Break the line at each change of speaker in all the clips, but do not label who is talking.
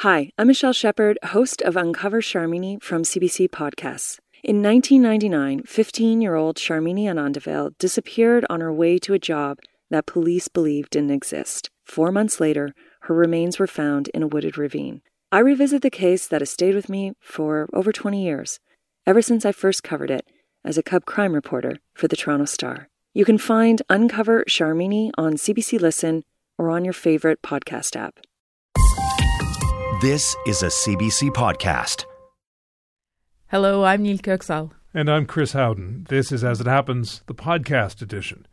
Hi, I'm Michelle Shepard, host of Uncover Sharmini from CBC Podcasts. In 1999, 15 year old Sharmini Anandavel disappeared on her way to a job that police believed didn't exist. Four months later, her remains were found in a wooded ravine. I revisit the case that has stayed with me for over 20 years, ever since I first covered it as a cub crime reporter for the Toronto Star. You can find Uncover Sharmini on CBC Listen or on your favorite podcast app.
This is a CBC podcast.
Hello, I'm Nil Köksal.
And I'm Chris Howden. This is As It Happens, the podcast edition.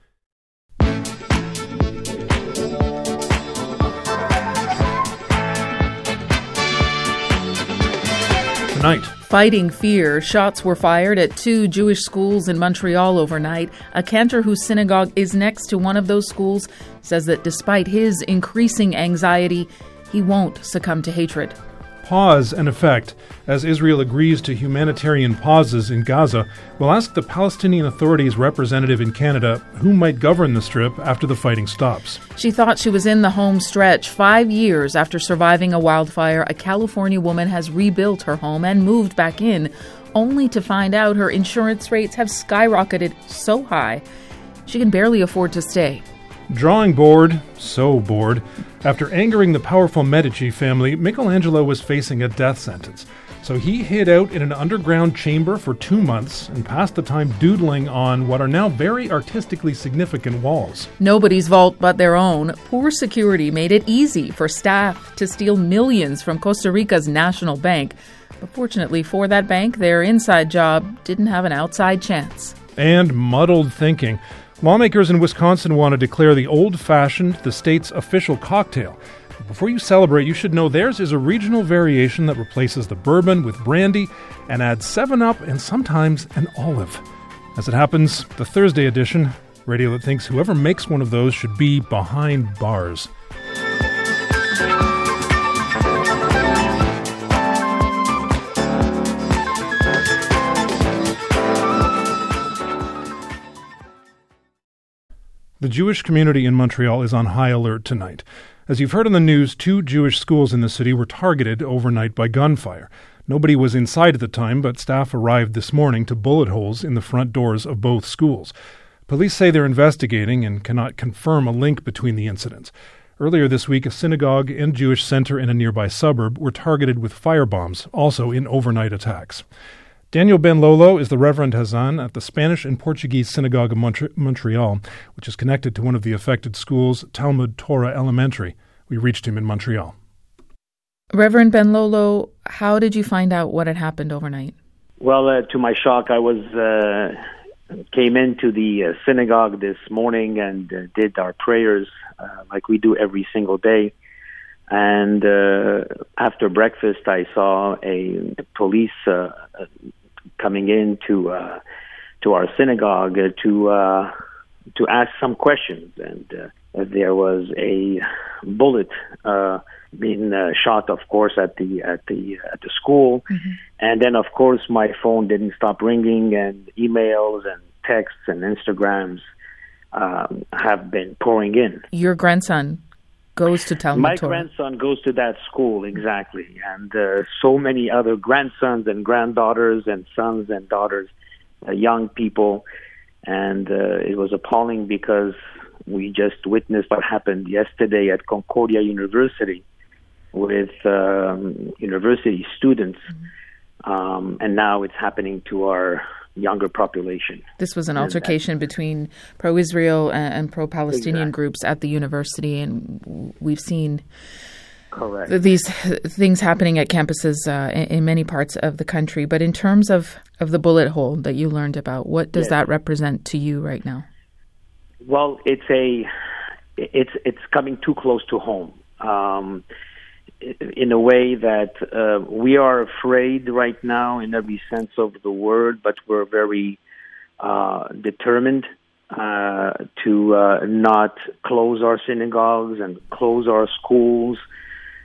Tonight,
Fighting fear, shots were fired at two Jewish schools in Montreal overnight. A cantor whose synagogue is next to one of those schools says that despite his increasing anxiety, he won't succumb to hatred.
pause and effect. As Israel agrees to humanitarian pauses in Gaza, we'll ask the Palestinian Authority's representative in Canada who might govern the strip after the fighting stops.
She thought she was in the home stretch. Five years after surviving a wildfire, a California woman has rebuilt her home and moved back in, only to find out her insurance rates have skyrocketed so high she can barely afford to stay.
Drawing board, so bored. After angering the powerful Medici family, Michelangelo was facing a death sentence. So he hid out in an underground chamber for two months and passed the time doodling on what are now very artistically significant walls.
Nobody's vault but their own. Poor security made it easy for staff to steal millions from Costa Rica's national bank. But fortunately for that bank, their inside job didn't have an outside chance.
And muddled thinking. Lawmakers in Wisconsin want to declare the old fashioned the state's official cocktail. Before you celebrate, you should know theirs is a regional variation that replaces the bourbon with brandy and adds 7 Up and sometimes an olive. As it happens, the Thursday edition, radio that thinks whoever makes one of those should be behind bars. The Jewish community in Montreal is on high alert tonight. As you've heard on the news, two Jewish schools in the city were targeted overnight by gunfire. Nobody was inside at the time, but staff arrived this morning to bullet holes in the front doors of both schools. Police say they're investigating and cannot confirm a link between the incidents. Earlier this week, a synagogue and Jewish center in a nearby suburb were targeted with firebombs, also in overnight attacks. Daniel Benlolo is the Reverend Hazan at the Spanish and Portuguese Synagogue of Montre- Montreal, which is connected to one of the affected schools, Talmud Torah Elementary. We reached him in Montreal.
Reverend Benlolo, how did you find out what had happened overnight?
Well, uh, to my shock, I was uh, came into the uh, synagogue this morning and uh, did our prayers uh, like we do every single day. And uh, after breakfast, I saw a police uh, coming in to uh, to our synagogue to uh, to ask some questions, and uh, there was a bullet uh, being uh, shot, of course, at the at the at the school,
Mm-hmm.
and then of course my phone didn't stop ringing, and emails and texts and Instagrams um, have been pouring in.
Your grandson goes to Talmud
My
Torah.
grandson goes to that school exactly, and uh, so many other grandsons and granddaughters and sons and daughters, uh, young people, and uh, it was appalling because we just witnessed what happened yesterday at Concordia University with um, university students, um, and now it's happening to our younger population.
This was an altercation between pro Israel and, and pro Palestinian
Exactly.
groups at the university, and we've seen
Correct.
these things happening at campuses uh, in, in many parts of the country. But in terms of, of the bullet hole that you learned about, what does
Yes.
that represent to you right now?
Well, it's a it's it's coming too close to home. Um, in a way that uh, we are afraid right now in every sense of the word, but we're very uh, determined uh, to uh, not close our synagogues and close our schools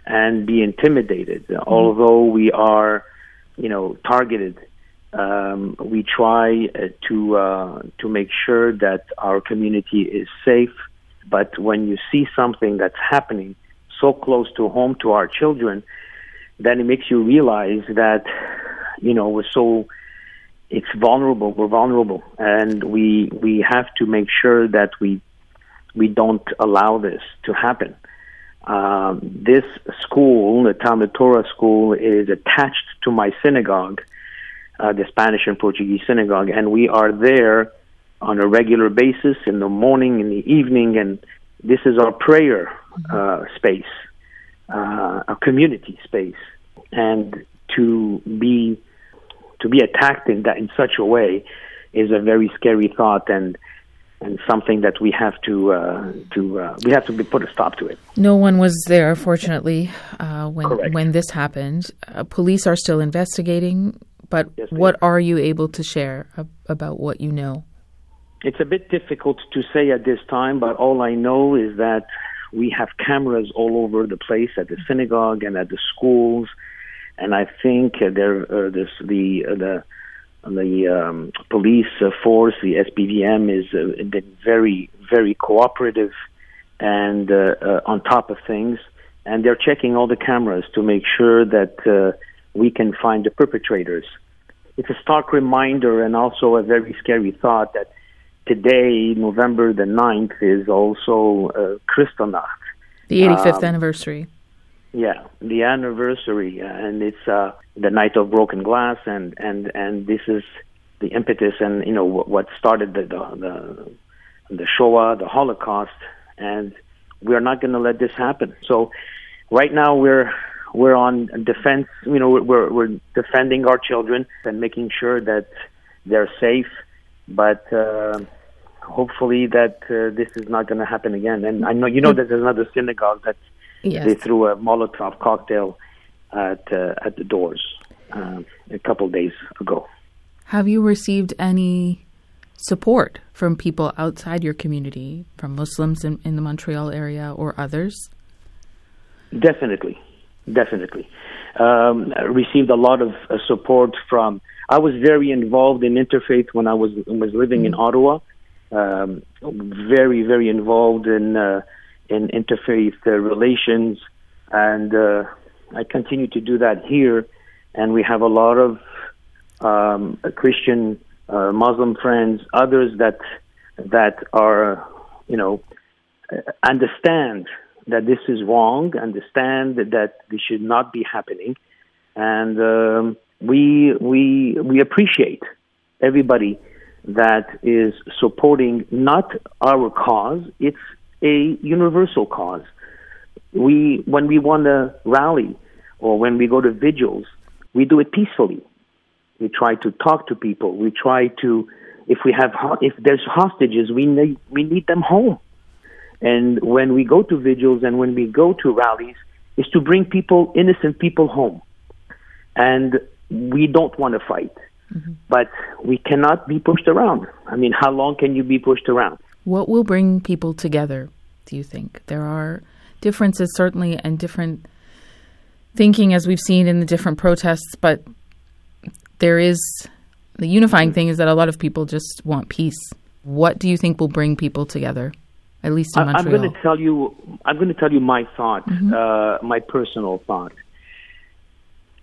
and be intimidated. Although we are, you know, targeted, um, we try uh, to uh, to make sure that our community is safe. But when you see something that's happening so close to home to our children, then it makes you realize that you know we're so it's vulnerable. We're vulnerable, and we we have to make sure that we we don't allow this to happen. Um, this school, the Talmud Torah school, is attached to my synagogue, uh, the Spanish and Portuguese synagogue, and we are there on a regular basis in the morning, in the evening, and this is our prayer uh, space, uh, a community space, and to be to be attacked in that in such a way is a very scary thought and and something that we have to uh, to uh, we have to be, put a stop to it.
No one was there, fortunately, uh, when
Correct.
when this happened. Uh, police are still investigating, but
Yes,
what are you able to share ab- about what you know?
It's a bit difficult to say at this time, but all I know is that we have cameras all over the place at the synagogue and at the schools, and I think uh, there uh, this the uh, the the um, police uh, force, the SPVM, is uh, been very very cooperative and uh, on top of things, and they're checking all the cameras to make sure that we can find the perpetrators. It's a stark reminder and also a very scary thought that today, November the 9th, is also uh, Kristallnacht.
The 85th
Um,
anniversary.
Yeah, the anniversary, uh, and it's uh, the night of broken glass, and and and this is the impetus, and you know what, what started the, the the the Shoah, the Holocaust, and we are not going to let this happen. So, right now we're we're on defense. You know, we're we're defending our children and making sure that they're safe, but. Uh, Hopefully that uh, this is not going to happen again. And I know you know that there's another synagogue that
Yes.
they threw a Molotov cocktail at uh, at the doors um, a couple days ago.
Have you received any support from people outside your community, from Muslims in, in the Montreal area or others?
Definitely, definitely. Um, received a lot of uh, support from. I was very involved in interfaith when I was was living in Ottawa. Um, very, very involved in uh, in interfaith uh, relations, and uh, I continue to do that here. And we have a lot of um, Christian, uh, Muslim friends, others that that are, you know, uh, understand that this is wrong, understand that this should not be happening, and um, we we we appreciate everybody that is supporting not our cause; it's a universal cause. We when we want to rally or when we go to vigils, we do it peacefully. We try to talk to people. We try to, if we have, if there's hostages, we need we need them home. And when we go to vigils and when we go to rallies, is to bring people, innocent people, home. And we don't want to fight, but we cannot be pushed around. I mean, how long can you be pushed around?
What will bring people together, do you think? There are differences, certainly, and different thinking as we've seen in the different protests, but there is the unifying thing is that a lot of people just want peace. What do you think will bring people together, at least in
I- I'm going to tell you. I'm going to tell you my thought, uh, my personal thought.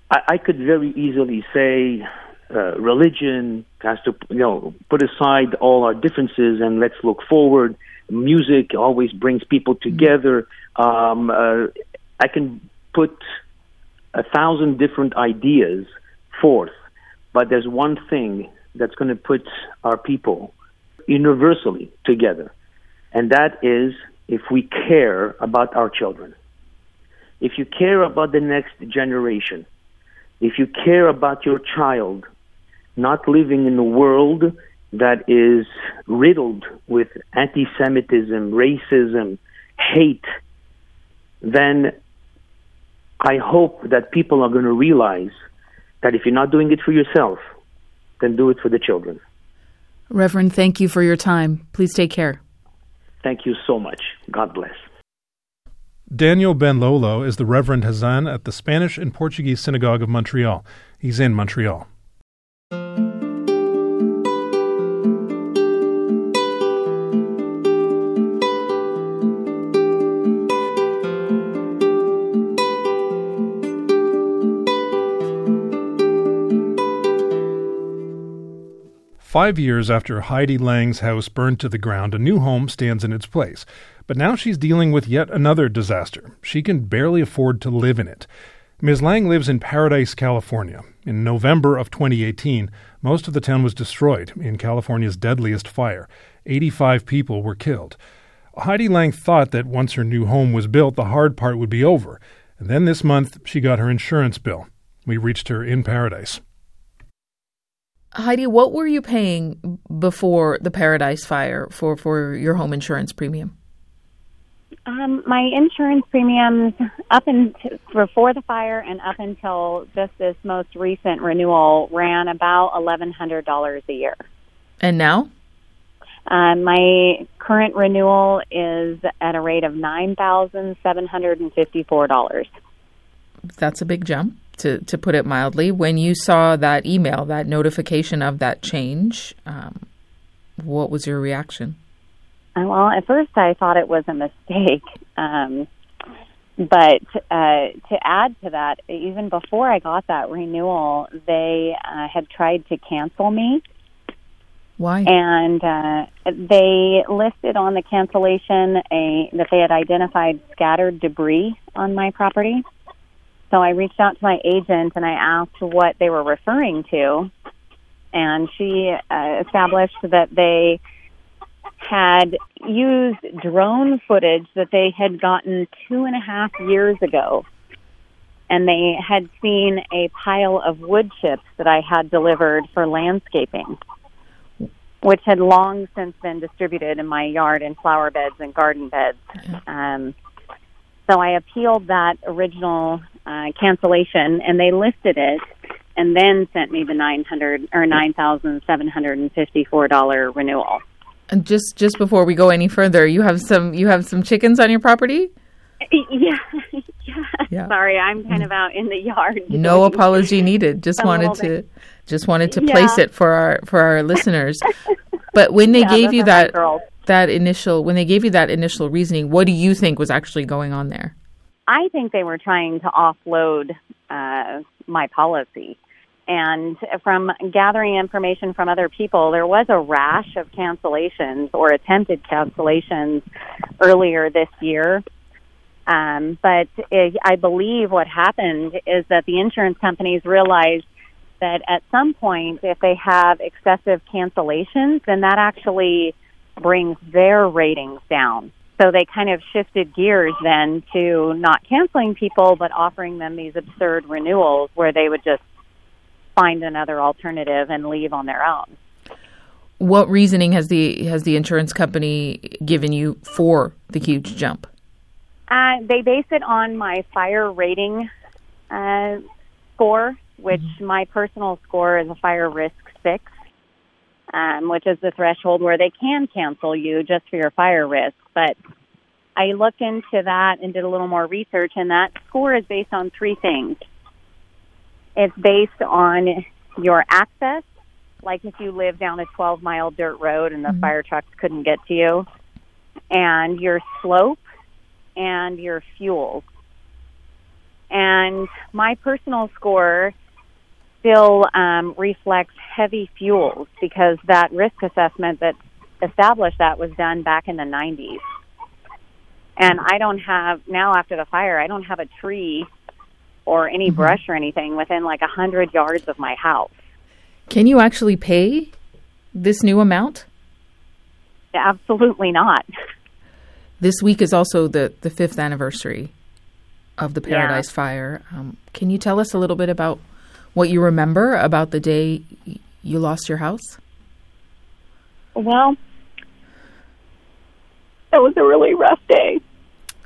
I, I could very easily say uh, religion has to, you know, put aside all our differences and let's look forward. Music always brings people together. Um, uh, I can put a thousand different ideas forth, but there's one thing that's going to put our people universally together, and that is if we care about our children. If you care about the next generation, if you care about your child not living in a world that is riddled with anti Semitism, racism, hate, then I hope that people are going to realize that if you're not doing it for yourself, then do it for the children.
Reverend, thank you for your time. Please take care.
Thank you so much. God bless.
Daniel Benlolo is the Reverend Hazan at the Spanish and Portuguese Synagogue of Montreal. He's in Montreal. Five years after Heidi Lang's house burned to the ground, a new home stands in its place. But now she's dealing with yet another disaster. She can barely afford to live in it. Ms. Lang lives in Paradise, California. In November of 2018, most of the town was destroyed in California's deadliest fire. 85 people were killed. Heidi Lang thought that once her new home was built, the hard part would be over. And then this month, she got her insurance bill. We reached her in Paradise.
Heidi, what were you paying before the Paradise Fire for, for your home insurance premium?
Um, my insurance premiums up until before the fire and up until just this most recent renewal ran about eleven hundred dollars a year.
And now?
Um, my current renewal is at a rate of nine thousand seven hundred and fifty-four dollars.
That's a big jump to, to put it mildly. When you saw that email, that notification of that change, um, what was your reaction?
Uh, well, at first I thought it was a mistake. Um, but uh, to add to that, even before I got that renewal, they uh, had tried to cancel me.
Why?
And uh, they listed on the cancellation a that they had identified scattered debris on my property. So I reached out to my agent and I asked what they were referring to, and she uh, established that they had used drone footage that they had gotten two and a half years ago. And they had seen a pile of wood chips that I had delivered for landscaping, which had long since been distributed in my yard in flower beds and garden beds. Um, so I appealed that original uh, cancellation, and they listed it, and then sent me the nine hundred or nine thousand seven hundred and fifty four dollar renewal.
And just just before we go any further, you have some you have some chickens on your property.
Yeah, yeah. yeah. Sorry, I'm kind of out in the yard.
No apology needed. Just wanted to just wanted to place it for our for our listeners. But when they yeah, gave you that that initial when they gave you that initial reasoning, what do you think was actually going on there?
I think they were trying to offload uh, my policy. And from gathering information from other people, there was a rash of cancellations or attempted cancellations earlier this year. Um, but it, I believe what happened is that the insurance companies realized that at some point, if they have excessive cancellations, then that actually brings their ratings down. So they kind of shifted gears then to not canceling people, but offering them these absurd renewals where they would just find another alternative and leave on their own.
What reasoning has the has the insurance company given you for the huge jump?
Uh, they base it on my fire rating uh, score, which mm-hmm. my personal score is a fire risk six, um, which is the threshold where they can cancel you just for your fire risk. But I looked into that and did a little more research, and that score is based on three things. It's based on your access, like if you live down a 12 mile dirt road and the mm-hmm. fire trucks couldn't get to you, and your slope and your fuel. And my personal score still um, reflects heavy fuels because that risk assessment that established that was done back in the 90s. And I don't have, now after the fire, I don't have a tree or any mm-hmm. brush or anything within like a hundred yards of my house.
Can you actually pay this new amount?
Absolutely not.
This week is also the, the fifth anniversary of the Paradise yeah. Fire. Um, can you tell us a little bit about what you remember about the day you lost your house?
Well, it was a really rough day.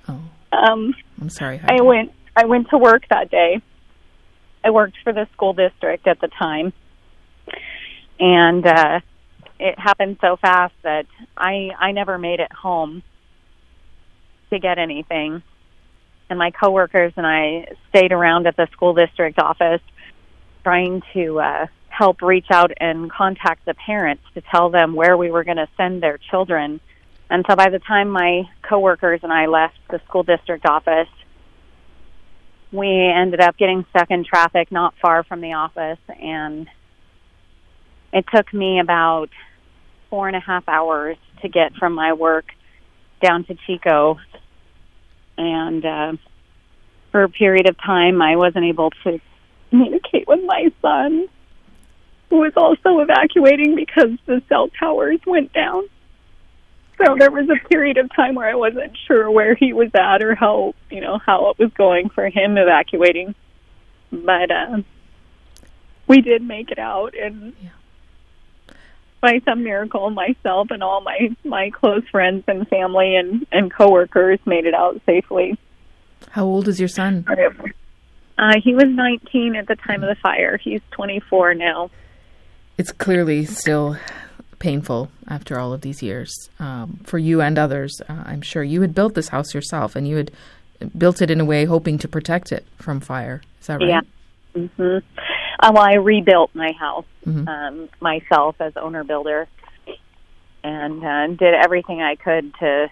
Oh,
um,
I'm sorry.
I went I went to work that day. I worked for the school district at the time. And uh it happened so fast that I I never made it home to get anything. And my coworkers and I stayed around at the school district office trying to uh help reach out and contact the parents to tell them where we were going to send their children. And so by the time my coworkers and I left the school district office, we ended up getting stuck in traffic not far from the office and it took me about four and a half hours to get from my work down to Chico. And uh, for a period of time, I wasn't able to communicate with my son, who was also evacuating because the cell towers went down. So there was a period of time where I wasn't sure where he was at or how, you know, how it was going for him evacuating. But uh, we did make it out, and yeah by some miracle, myself and all my my close friends and family and and coworkers made it out safely.
How old is your son?
Uh, he was 19 at the time of the fire. He's 24 now.
It's clearly still painful after all of these years um, for you and others. Uh, I'm sure you had built this house yourself, and you had built it in a way hoping to protect it from fire. Is that right?
Yeah. Mm-hmm. Uh, well, I rebuilt my house mm-hmm. um, myself as owner builder, and uh, did everything I could to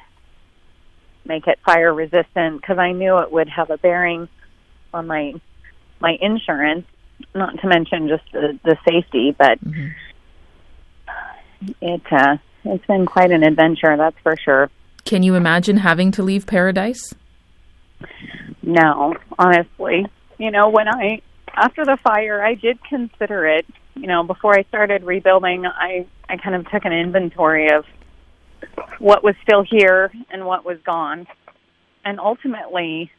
make it fire resistant because I knew it would have a bearing on my my insurance. Not to mention just the the safety, but mm-hmm. it uh, it's been quite an adventure, that's for sure.
Can you imagine having to leave paradise?
No, honestly. You know, when I after the fire, I did consider it. You know, before I started rebuilding, I I kind of took an inventory of what was still here and what was gone, and ultimately,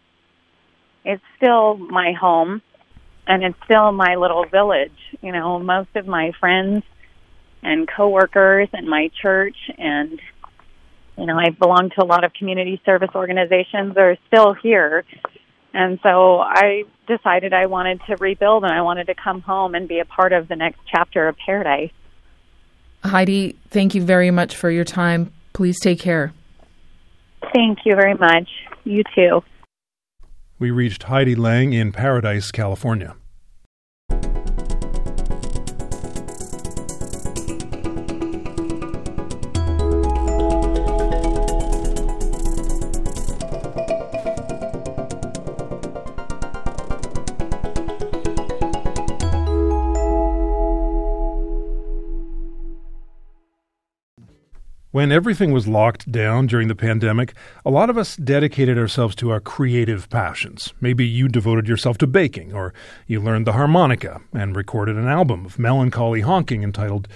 it's still my home, and it's still my little village. You know, most of my friends and coworkers and my church and you know, I belong to a lot of community service organizations are still here and so I decided I wanted to rebuild and I wanted to come home and be a part of the next chapter of Paradise.
Heidi, thank you very much for your time. Please take care.
Thank you very much. You too.
We reached Heidi Lang in Paradise, California. When everything was locked down during the pandemic, a lot of us dedicated ourselves to our creative passions. Maybe you devoted yourself to baking, or you learned the harmonica and recorded an album of melancholy honking entitled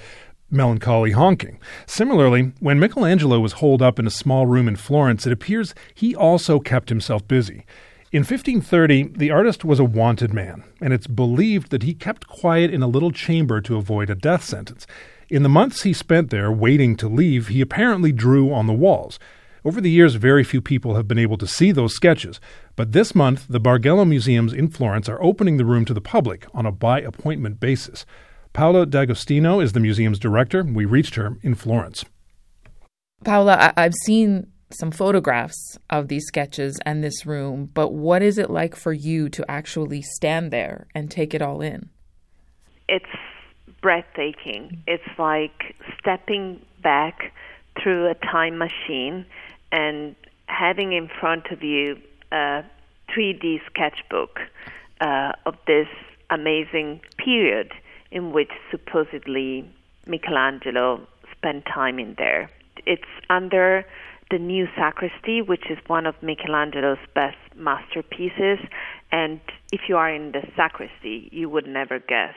Melancholy Honking. Similarly, when Michelangelo was holed up in a small room in Florence, it appears he also kept himself busy. In 1530, the artist was a wanted man, and it's believed that he kept quiet in a little chamber to avoid a death sentence. In the months he spent there waiting to leave, he apparently drew on the walls. Over the years, very few people have been able to see those sketches, but this month, the Bargello Museums in Florence are opening the room to the public on a by appointment basis. Paola D'Agostino is the museum's director. We reached her in Florence.
Paola, I- have seen some photographs of these sketches and this room, but what is it like for you to actually stand there and take it all in?
It's breathtaking. It's like stepping back through a time machine and having in front of you a 3D sketchbook uh, of this amazing period in which supposedly Michelangelo spent time in there. It's under the new sacristy, which is one of Michelangelo's best masterpieces. And if you are in the sacristy, you would never guess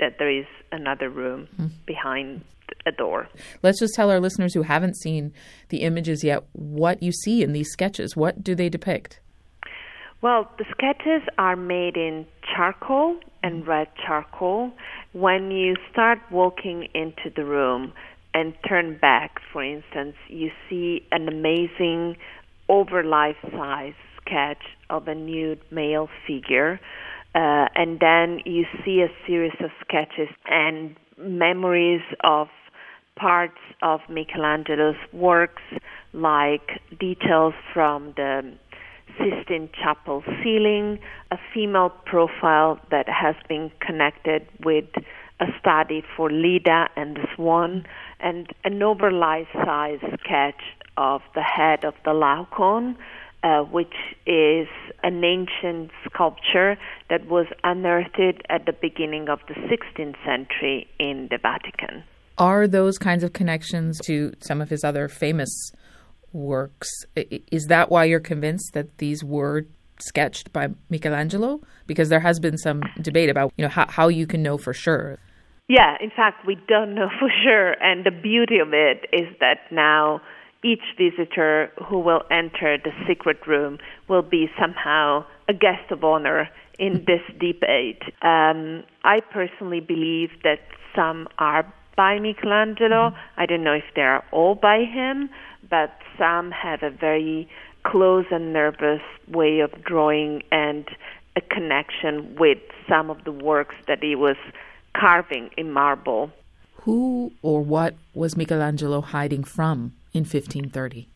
that there is another room mm. behind a door.
Let's just tell our listeners who haven't seen the images yet what you see in these sketches. What do they depict?
Well, the sketches are made in charcoal and red charcoal. When you start walking into the room and turn back, for instance, you see an amazing over life size sketch of a nude male figure uh, and then you see a series of sketches and memories of parts of Michelangelo's works, like details from the Sistine Chapel ceiling, a female profile that has been connected with a study for Leda and the Swan, and an overlight size sketch of the head of the Laocoon, uh, which is an ancient sculpture that was unearthed at the beginning of the 16th century in the Vatican.
Are those kinds of connections to some of his other famous works? Is that why you're convinced that these were sketched by Michelangelo? Because there has been some debate about you know how, how you can know for sure.
Yeah, in fact, we don't know for sure, and the beauty of it is that now each visitor who will enter the secret room will be somehow a guest of honor in this debate. Um, I personally believe that some are by Michelangelo. I don't know if they are all by him, but some have a very close and nervous way of drawing and a connection with some of the works that he was carving in marble.
Who or what was Michelangelo hiding from in 1530?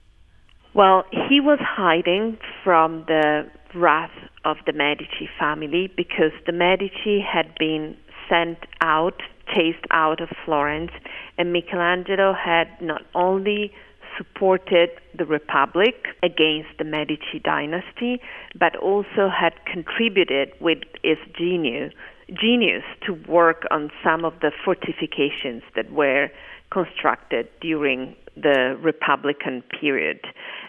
Well, he was hiding from the wrath of the Medici family because the Medici had been sent out, chased out of Florence, and Michelangelo had not only supported the Republic against the Medici dynasty, but also had contributed with his genius, genius to work on some of the fortifications that were constructed during the Republican period.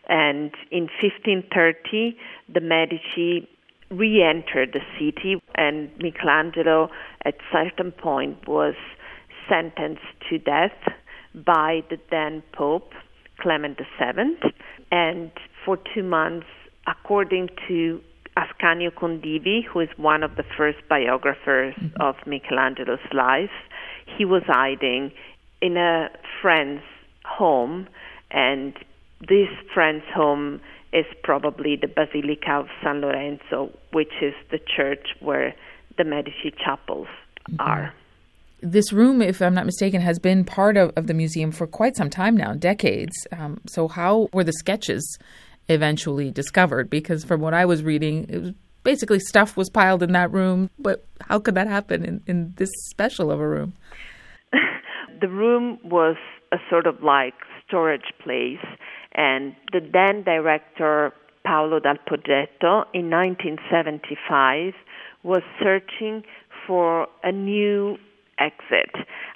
And in 1530, the Medici re entered the city, and Michelangelo, at certain point, was sentenced to death by the then Pope, Clement VII. And for two months, according to Ascanio Condivi, who is one of the first biographers mm-hmm. of Michelangelo's life, he was hiding in a friend's home, and this friend's home is probably the Basilica of San Lorenzo, which is the church where the Medici chapels mm-hmm. are.
This room, if I'm not mistaken, has been part of, of the museum for quite some time now, decades. Um, so, how were the sketches eventually discovered? Because from what I was reading, it was basically stuff was piled in that room. But how could that happen in, in this special of a room?
the room was a sort of like storage place. And the then director, Paolo Dal Poggetto, in 1975, was searching for a new exit.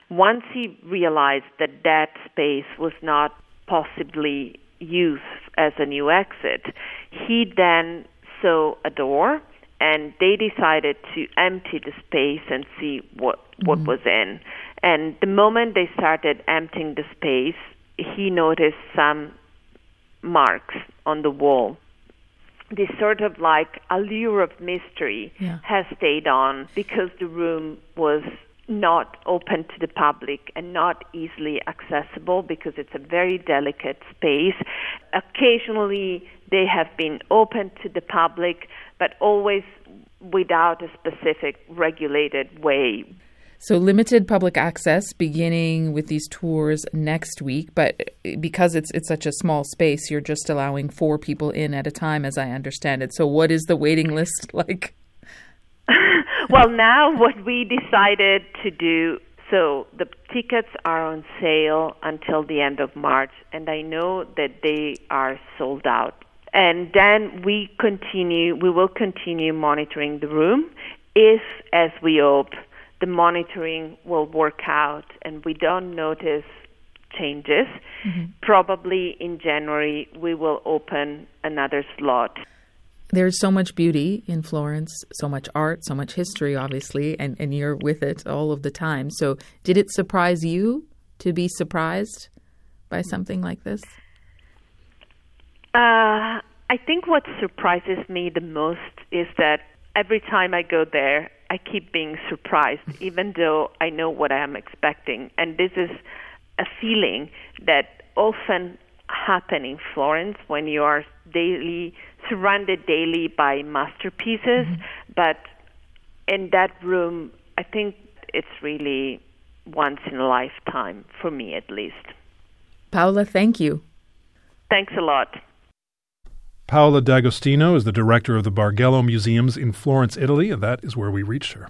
Once he realized that that space was not possibly used as a new exit, he then saw a door and they decided to empty the space and see what what mm-hmm. was in. And the moment they started emptying the space, he noticed some marks on the wall. This sort of like allure of mystery yeah. has stayed on because the room was not open to the public and not easily accessible because it's a very delicate space. Occasionally, they have been open to the public, but always without a specific regulated way.
So, limited public access beginning with these tours next week, but because it's it's such a small space, you're just allowing four people in at a time, as I understand it. So, what is the waiting list like?
well, now what we decided to do so the tickets are on sale until the end of March, and I know that they are sold out. And then we continue, we will continue monitoring the room if, as we hope, the monitoring will work out and we don't notice changes. Mm-hmm. Probably in January, we will open another slot.
There's so much beauty in Florence, so much art, so much history, obviously, and, and you're with it all of the time. So, did it surprise you to be surprised by something like this?
Uh, I think what surprises me the most is that every time I go there, I keep being surprised, even though I know what I am expecting. And this is a feeling that often happen in Florence when you are daily surrounded daily by masterpieces. Mm-hmm. But in that room, I think it's really once in a lifetime for me, at least.
Paola, thank you.
Thanks a lot.
Paola D'Agostino is the director of the Bargello Museums in Florence, Italy, and that is where we reached her.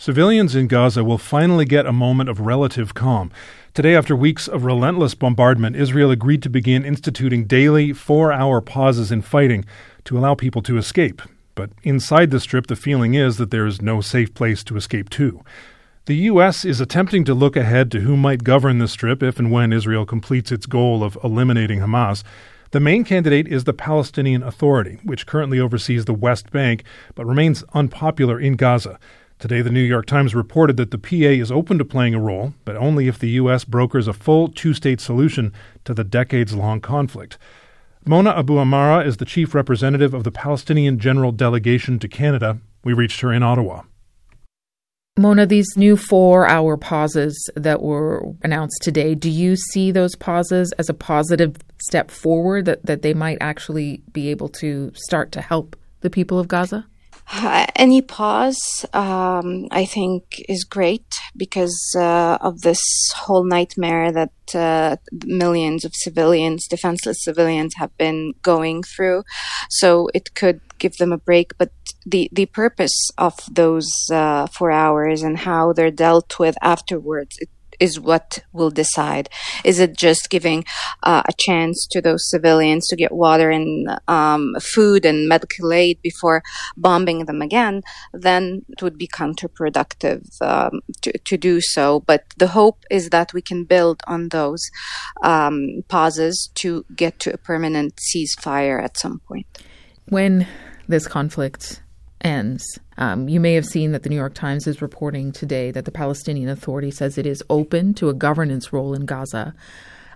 Civilians in Gaza will finally get a moment of relative calm. Today, after weeks of relentless bombardment, Israel agreed to begin instituting daily four hour pauses in fighting to allow people to escape. But inside the strip, the feeling is that there is no safe place to escape to. The U.S. is attempting to look ahead to who might govern the strip if and when Israel completes its goal of eliminating Hamas. The main candidate is the Palestinian Authority, which currently oversees the West Bank but remains unpopular in Gaza. Today, the New York Times reported that the PA is open to playing a role, but only if the U.S. brokers a full two state solution to the decades long conflict. Mona Abuamara is the chief representative of the Palestinian General Delegation to Canada. We reached her in Ottawa.
Mona, these new four hour pauses that were announced today, do you see those pauses as a positive step forward that, that they might actually be able to start to help the people of Gaza?
Uh, any pause, um, I think, is great because uh, of this whole nightmare that uh, millions of civilians, defenseless civilians, have been going through. So it could give them a break. But the, the purpose of those uh, four hours and how they're dealt with afterwards, it is what will decide. Is it just giving uh, a chance to those civilians to get water and um, food and medical aid before bombing them again? Then it would be counterproductive um, to, to do so. But the hope is that we can build on those um, pauses to get to a permanent ceasefire at some point.
When this conflict ends. Um, you may have seen that the New York Times is reporting today that the Palestinian Authority says it is open to a governance role in Gaza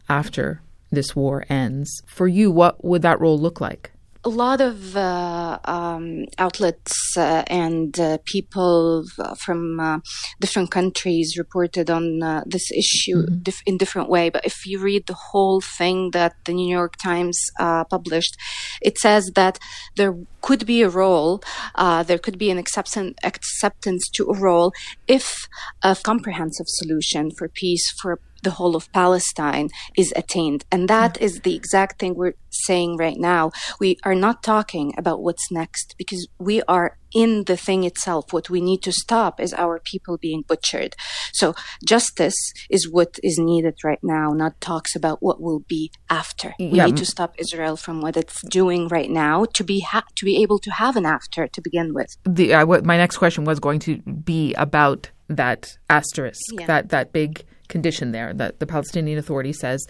after this war ends. For you, what would that role look like?
A lot of uh, um, outlets uh, and uh, people from uh, different countries reported on uh, this issue mm-hmm. dif- in different way. But if you read the whole thing that the New York Times uh, published, it says that there could be a role, there could be an acceptance acceptance to a role if a comprehensive solution for peace for the whole of Palestine is attained. And that is the exact thing we're saying right now. We are not talking about what's next because we are in the thing itself. What we need to stop is our people being butchered. So justice is what is needed right now, not talks about what will be after. We yeah. need to stop Israel from what it's doing right now to be ha- to be able to have an after to begin with.
The uh, what my next question was going to be about that asterisk, yeah. that that big condition there that the Palestinian Authority says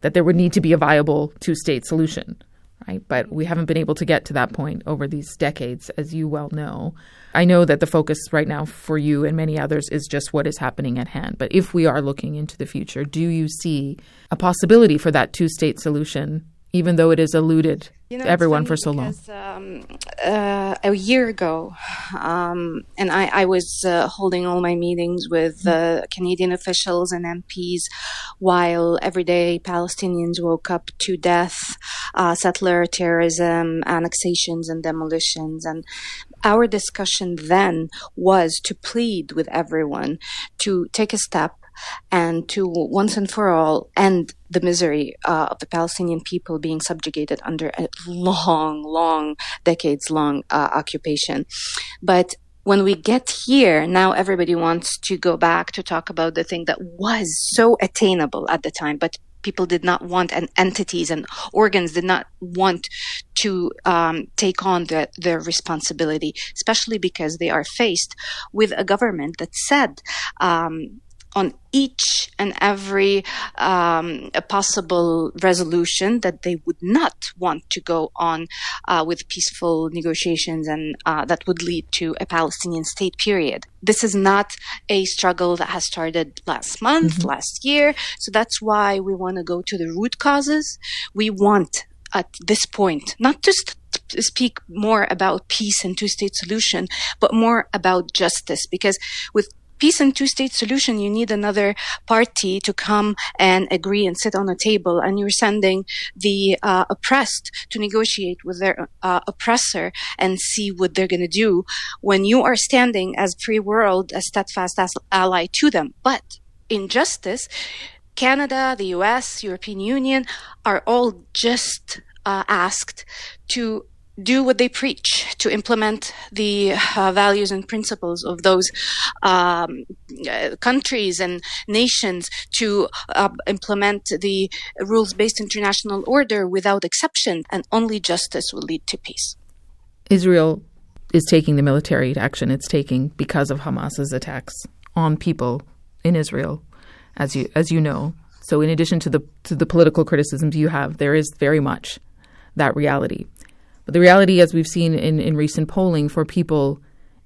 that there would need to be a viable two state solution. Right? But we haven't been able to get to that point over these decades, as you well know. I know that the focus right now for you and many others is just what is happening at hand. But if we are looking into the future, do you see a possibility for that two state solution, even though it is eluded you know, everyone for so because,
long? Um, uh, a year ago, um, and I, I was uh, holding all my meetings with uh, Canadian officials and MPs while everyday Palestinians woke up to death, uh, settler terrorism, annexations, and demolitions. And our discussion then was to plead with everyone to take a step and to once and for all end the misery uh, of the Palestinian people being subjugated under a long, long, decades long uh, occupation. But when we get here, now everybody wants to go back to talk about the thing that was so attainable at the time, but people did not want and entities and organs did not want to um, take on the, their responsibility, especially because they are faced with a government that said um, on each and every um, possible resolution that they would not want to go on uh, with peaceful negotiations and uh, that would lead to a Palestinian state period. This is not a struggle that has started last month, mm-hmm. last year. So that's why we want to go to the root causes. We want at this point, not just speak more about peace and two state solution, but more about justice because with peace and two state solution, you need another party to come and agree and sit on a table. And you're sending the uh, oppressed to negotiate with their uh, oppressor and see what they're going to do when you are standing as free world, a steadfast ally to them. But in justice, Canada, the US, European Union are all just uh, asked to do what they preach to implement the uh, values and principles of those um, uh, countries and nations to uh, implement the rules based international order without exception, and only justice will lead to peace.
Israel is taking the military action it's taking because of Hamas's attacks on people in Israel, as you as you know. So, in addition to the to the political criticisms you have, there is very much that reality. But the reality, as we've seen in, in recent polling for people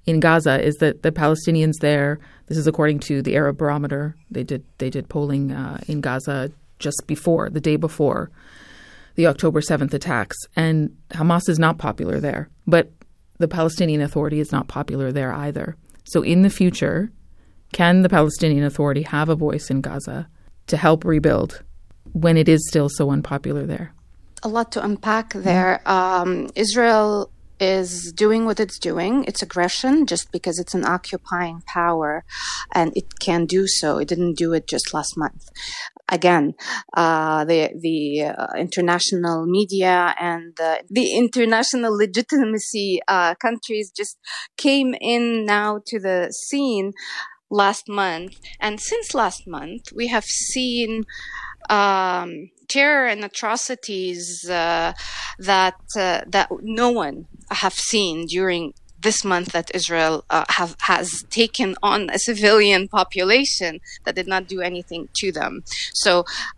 in Gaza, is that the Palestinians there, this is according to the Arab Barometer, they did they did polling uh, in Gaza just before, the day before the October 7th attacks. And Hamas is not popular there, but the Palestinian Authority is not popular there either. So in the future, can the Palestinian Authority have a voice in Gaza to help rebuild when it is still so unpopular there?
A lot to unpack there. Um, Israel is doing what it's doing. It's aggression just because it's an occupying power and it can do so. It didn't do it just last month. Again, uh, the the uh, international media and uh, the international legitimacy uh, countries just came in now to the scene last month, and since last month we have seen um, terror and atrocities uh, that uh, that no one have seen during this month that Israel uh, have, has taken on a civilian population that did not do anything to them. So,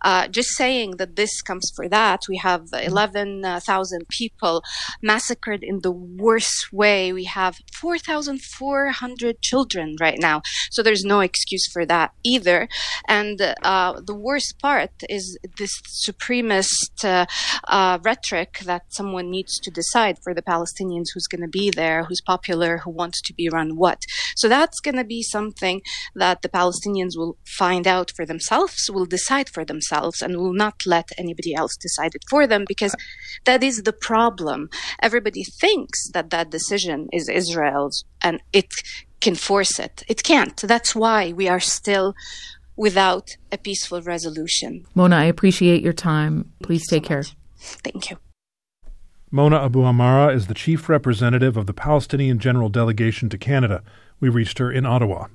uh, just saying that this comes for that, we have 11,000 people massacred in the worst way. We have 4,400 children right now. So, there's no excuse for that either. And uh, the worst part is this supremacist uh, uh, rhetoric that someone needs to decide for the Palestinians who's going to be there, who's popular, who wants to be run what. So that's going to be something that the Palestinians will find out for themselves, will decide for themselves, and will not let anybody else decide it for them because that is the problem. Everybody thinks that that decision is Israel's and it can force it. It can't. That's why we are still without a peaceful resolution.
Mona, I appreciate your time. Please take so care.
Thank you.
Mona Abuamara is the chief representative of the Palestinian General Delegation to Canada. We reached her in Ottawa.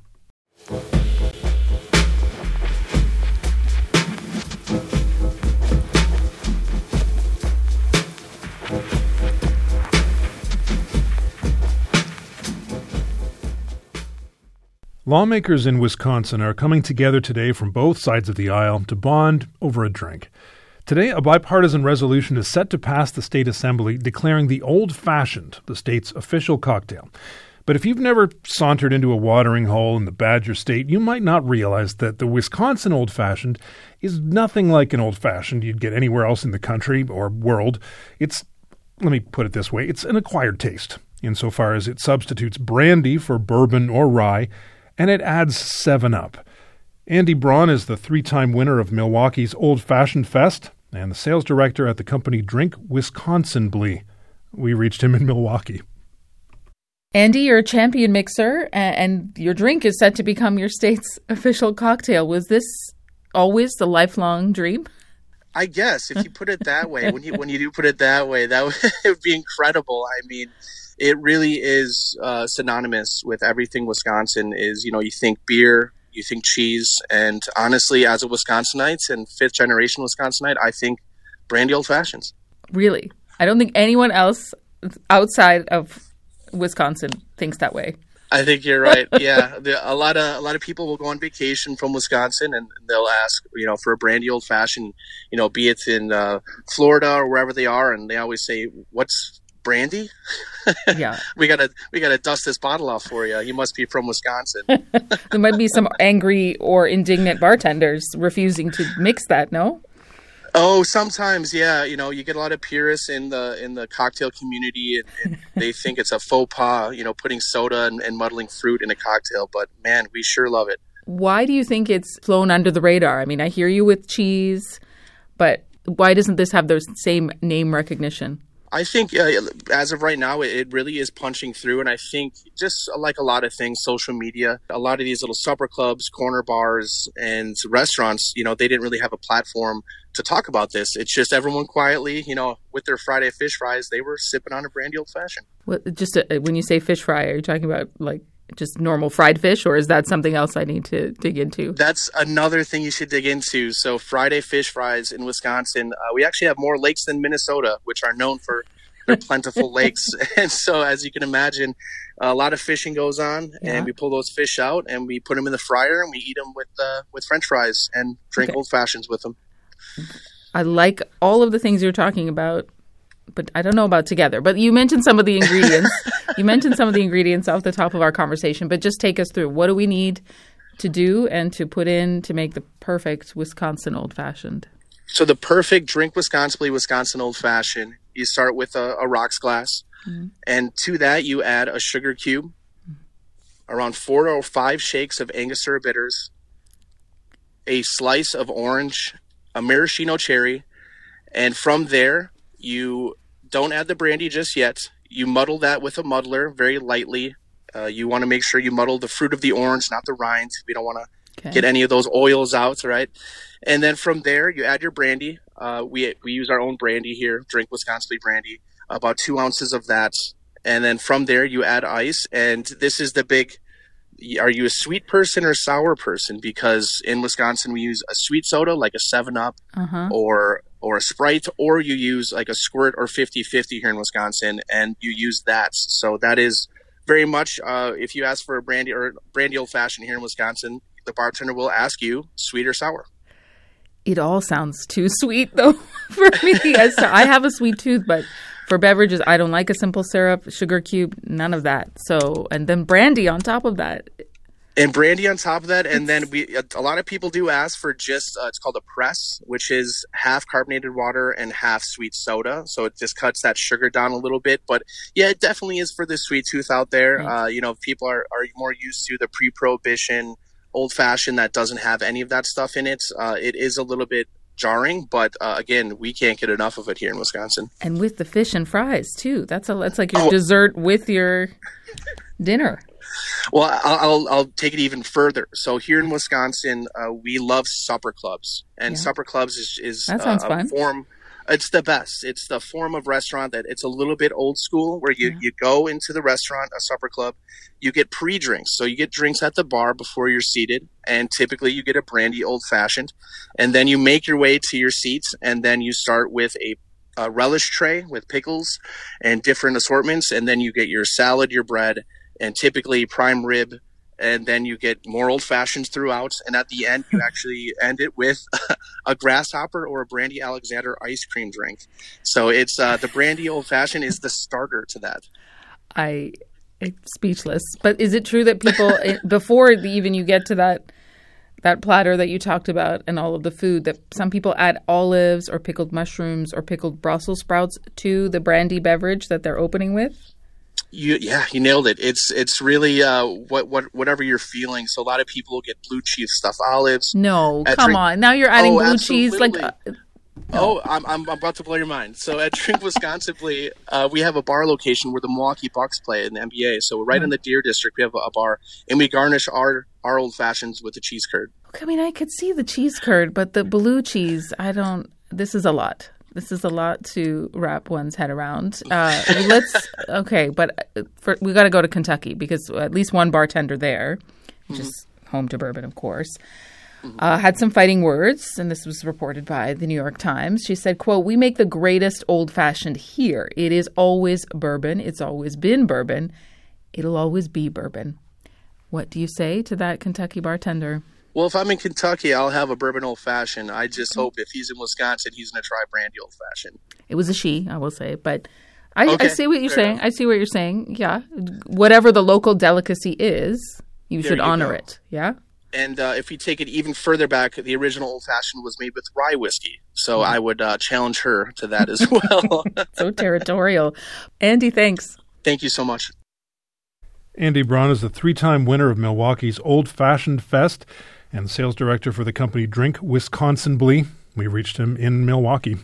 Lawmakers in Wisconsin are coming together today from both sides of the aisle to bond over a drink. Today, a bipartisan resolution is set to pass the state assembly declaring the old fashioned the state's official cocktail. But if you've never sauntered into a watering hole in the Badger State, you might not realize that the Wisconsin Old Fashioned is nothing like an old fashioned you'd get anywhere else in the country or world. It's, let me put it this way, it's an acquired taste, insofar as it substitutes brandy for bourbon or rye, and it adds 7 Up. Andy Braun is the three time winner of Milwaukee's Old Fashioned Fest and the sales director at the company Drink Wisconsinbly. We reached him in Milwaukee.
Andy, you're a champion mixer, and your drink is set to become your state's official cocktail. Was this always the lifelong dream?
I guess if you put it that way, when you when you do put it that way, that would, would be incredible. I mean, it really is uh, synonymous with everything Wisconsin is. You know, you think beer, you think cheese, and honestly, as a Wisconsinite and fifth generation Wisconsinite, I think brandy old fashions.
Really, I don't think anyone else outside of Wisconsin thinks that way.
I think you're right. Yeah, the, a lot of a lot of people will go on vacation from Wisconsin and they'll ask, you know, for a brandy old fashioned, you know, be it in uh, Florida or wherever they are, and they always say, "What's brandy?
Yeah,
we gotta we gotta dust this bottle off for you. You must be from Wisconsin."
there might be some angry or indignant bartenders refusing to mix that. No.
Oh, sometimes, yeah. You know, you get a lot of purists in the in the cocktail community, and, and they think it's a faux pas. You know, putting soda and, and muddling fruit in a cocktail. But man, we sure love it.
Why do you think it's flown under the radar? I mean, I hear you with cheese, but why doesn't this have the same name recognition?
I think uh, as of right now, it really is punching through. And I think just like a lot of things, social media, a lot of these little supper clubs, corner bars, and restaurants, you know, they didn't really have a platform to talk about this. It's just everyone quietly, you know, with their Friday fish fries, they were sipping on a brandy old fashioned.
Well, just a, uh, when you say fish fry, are you talking about like just normal fried fish, or is that something else I need to dig into?
That's another thing you should dig into. So, Friday fish fries in Wisconsin, uh, we actually have more lakes than Minnesota, which are known for their plentiful lakes. And so, as you can imagine, a lot of fishing goes on, yeah. and we pull those fish out and we put them in the fryer and we eat them with uh, with French fries and drink okay. old fashions with them.
I like all of the things you're talking about but I don't know about together. But you mentioned some of the ingredients. you mentioned some of the ingredients off the top of our conversation, but just take us through what do we need to do and to put in to make the perfect Wisconsin old fashioned?
So the perfect drink Wisconsin Wisconsin old fashioned, you start with a, a rocks glass, mm-hmm. and to that you add a sugar cube, around four or five shakes of Angostura bitters, a slice of orange, a maraschino cherry, and from there you don't add the brandy just yet. You muddle that with a muddler very lightly. Uh, you want to make sure you muddle the fruit of the orange, not the rinds. We don't want to okay. get any of those oils out, right? And then from there, you add your brandy. Uh, we we use our own brandy here, drink Wisconsin brandy. About two ounces of that, and then from there you add ice. And this is the big. Are you a sweet person or sour person? Because in Wisconsin we use a sweet soda like a Seven Up uh-huh. or or a Sprite, or you use like a squirt or 50 50 here in Wisconsin, and you use that. So that is very much, uh, if you ask for a brandy or brandy old fashioned here in Wisconsin, the bartender will ask you sweet or sour.
It all sounds too sweet, though, for me. I have a sweet tooth, but for beverages, I don't like a simple syrup, sugar cube, none of that. So, and then brandy on top of that
and brandy on top of that and then we a, lot of people do ask for just uh, it's called a press which is half carbonated water and half sweet soda. So it just cuts that sugar down a little bit but yeah it definitely is for the sweet tooth out there. Right. uh, you know people are, are more used to the pre-prohibition old fashioned that doesn't have any of that stuff in it. Uh, it is a little bit jarring but uh, again we can't get enough of it here in wisconsin.
And with the fish and fries too. That's a that's like your oh. dessert with your dinner
well, I'll, I'll, I'll take it even further. So here in Wisconsin, uh, we love supper clubs, and yeah. supper clubs is is
that sounds
uh,
fun.
form. It's the best. It's the form of restaurant that it's a little bit old school, where you, yeah. you go into the restaurant, a supper club, you get pre drinks. So you get drinks at the bar before you're seated, and typically you get a brandy old fashioned, and then you make your way to your seats, and then you start with a a relish tray with pickles and different assortments, and then you get your salad, your bread, and typically prime rib and then you get more old fashions throughout. And at the end you actually end it with a grasshopper or a brandy alexander ice cream drink. So it's uh, the brandy old fashioned is the starter to that.
I speechless. But is it true that people before even you get to that that platter that you talked about and all of the food that some people add olives or pickled mushrooms or pickled brussels sprouts to the brandy beverage that they're opening with
you, yeah, you nailed it. It's it's really uh, what what whatever you're feeling. So a lot of people get blue cheese stuffed olives.
No, come drink- on. Now you're adding oh, blue absolutely. cheese like. Uh,
no. Oh, I'm, I'm about to blow your mind. So at Drink Wisconsin, uh, we have a bar location where the Milwaukee Bucks play in the NBA. So right mm-hmm. in the Deer District, we have a, a, bar, and we garnish our our old fashions with the cheese curd.
I mean, I could see the cheese curd, but the blue cheese, I don't. This is a lot. This is a lot to wrap one's head around. Uh, let's okay, but uh, for, we got to go to Kentucky because at least one bartender there, which mm-hmm. is home to bourbon, of course, uh, had some fighting words, and this was reported by the New York Times. She said, "quote We make the greatest old fashioned here. It is always bourbon. It's always been bourbon. It'll always be bourbon." What do you say to that Kentucky bartender?
Well, if I'm in Kentucky, I'll have a bourbon old fashioned. I just mm-hmm. hope if he's in Wisconsin, he's going to try brandy old fashioned.
It was a she, I will say, but I, okay, I see what you're saying. Enough. I see what you're saying. Yeah, whatever the local delicacy is, you there should you honor go. it. Yeah.
And uh, if we take it even further back, the original old fashioned was made with rye whiskey. So
Mm.
I would uh, challenge her to that as well.
so territorial. Andy, thanks.
Thank you so much.
Andy Braun is a three time winner of Milwaukee's Old Fashioned Fest and sales director for the company Drink Wisconsinbly. We reached him in Milwaukee.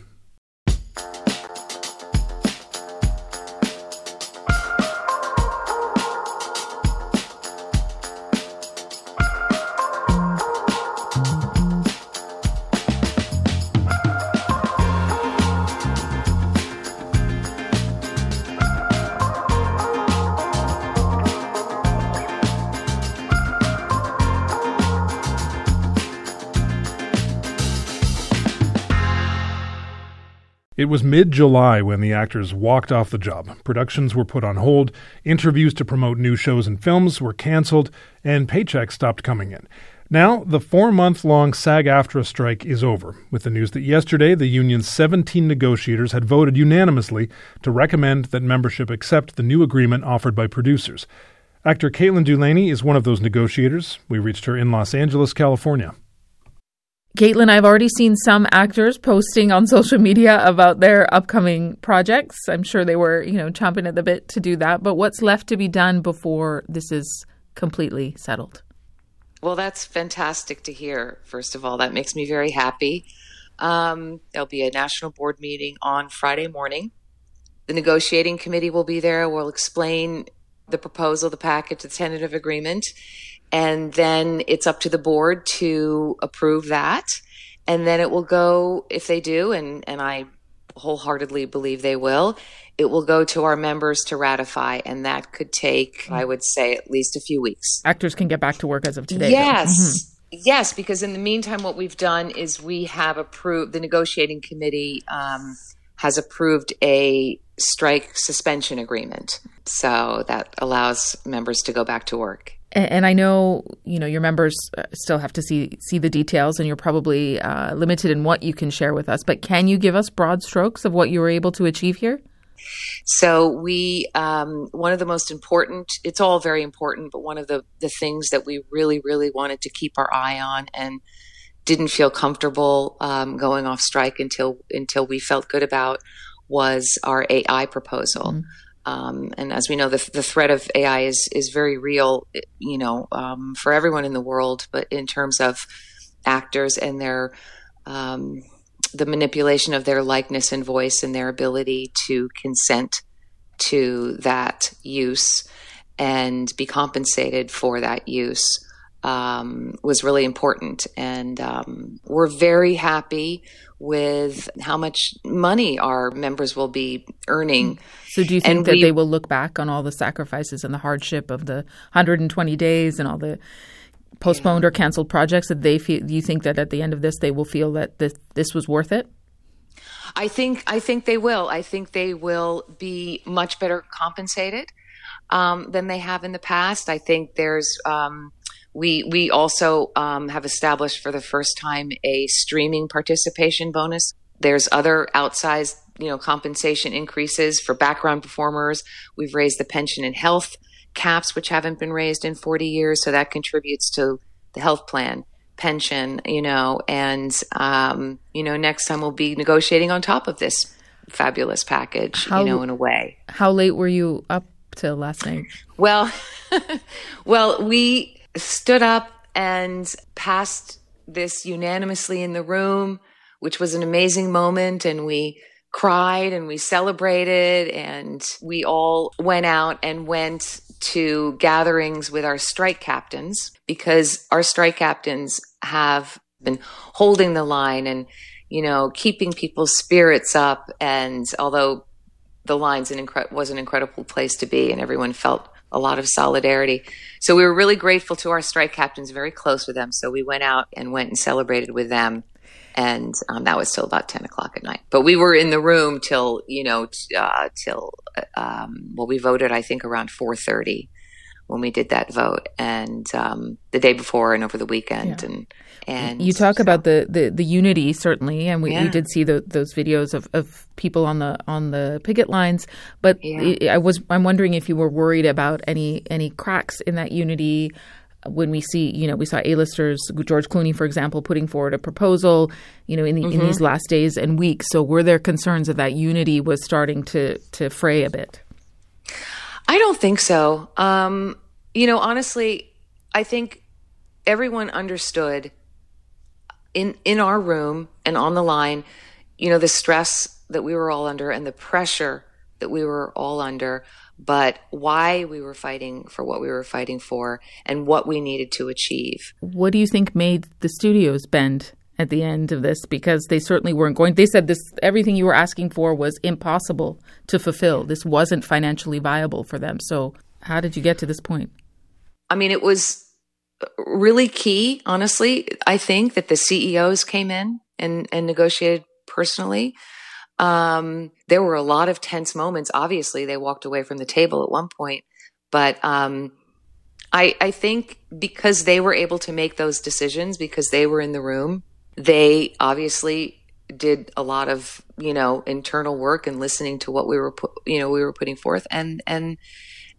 It was mid July when the actors walked off the job. Productions were put on hold, interviews to promote new shows and films were canceled, and paychecks stopped coming in. Now, the four month long SAG AFTRA strike is over, with the news that yesterday the union's 17 negotiators had voted unanimously to recommend that membership accept the new agreement offered by producers. Actor Caitlin Dulany is one of those negotiators. We reached her in Los Angeles, California.
Caitlin, I've already seen some actors posting on social media about their upcoming projects. I'm sure they were, you know, chomping at the bit to do that. But what's left to be done before this is completely settled?
Well, that's fantastic to hear. First of all, that makes me very happy. Um, there'll be a national board meeting on Friday morning. The negotiating committee will be there. We'll explain the proposal, the package, the tentative agreement, and then it's up to the board to approve that. And then it will go, if they do, and, and I wholeheartedly believe they will, it will go to our members to ratify. And that could take, I would say, at least a few weeks.
Actors can get back to work as of today.
Yes.
Mhm.
Yes, because in the meantime, what we've done is we have approved, the negotiating committee um, has approved a strike suspension agreement. So that allows members to go back to work.
And, I know, you know, your members uh, still have to see see the details, and you're probably uh, limited in what you can share with us. But can you give us broad strokes of what you were able to achieve here?
So we, um, one of the most important, it's all very important, but one of the, the things that we really, really wanted to keep our eye on and didn't feel comfortable um, going off strike until until we felt good about was our AI proposal. Um, and as we know, the, the threat of AI is is very real, you know, um, for everyone in the world. But in terms of actors and their um, the manipulation of their likeness and voice and their ability to consent to that use and be compensated for that use um, was really important. And um, we're very happy with how much money our members will be earning.
So, do you think
And
that
we-
they will look back on all the sacrifices and the hardship of the 120 days and all the postponed or canceled projects? That they feel? Do you think that at the end of this, they will feel that this this was worth it?
I think I think they will. I think they will be much better compensated um, than they have in the past. I think there's um, we we also um, have established for the first time a streaming participation bonus. There's other outsized you know compensation increases for background performers. We've raised the pension and health caps, which haven't been raised in 40 years, so that contributes to the health plan pension, you know, and um, you know, next time we'll be negotiating on top of this fabulous package,
How-
you know, in a way.
How late were you up till last night?
Well, well, we stood up and passed this unanimously in the room, which was an amazing moment, and we cried and we celebrated and we all went out and went to gatherings with our strike captains because our strike captains have been holding the line and you know keeping people's spirits up. And although the line's an incre- was an incredible place to be, and everyone felt a lot of solidarity. So we were really grateful to our strike captains, very close with them. So we went out and went and celebrated with them, and um, that was till about ten o'clock at night. But we were in the room till you know t- uh, till um, well, we voted I think around four thirty when we did that vote, and um, the day before and over the weekend, and and
you talk about the, the, the unity certainly, and we, we did see the, those videos of, of people on the on the picket lines. But
Yeah.
I I was I'm wondering if you were worried about any any cracks in that unity when we see, you know, we saw A-listers, George Clooney, for example, putting forward a proposal, you know, in, the, mm-hmm. in these last days and weeks. So were there concerns that that unity was starting to to fray a bit?
I don't think so. Um, you know, honestly, I think everyone understood in in our room and on the line, you know, the stress that we were all under and the pressure that we were all under but why we were fighting for what we were fighting for and what we needed to achieve.
What do you think made the studios bend at the end of this? Because they certainly weren't going. They said this everything you were asking for was impossible to fulfill. This wasn't financially viable for them. So how did you get to this point?
I mean, it was really key, honestly. I think that the CEOs came in and, and negotiated personally. Um, there were a lot of tense moments. Obviously, they walked away from the table at one point, but um, I, I think because they were able to make those decisions because they were in the room, they obviously did a lot of you know internal work and listening to what we were you know we were putting forth and and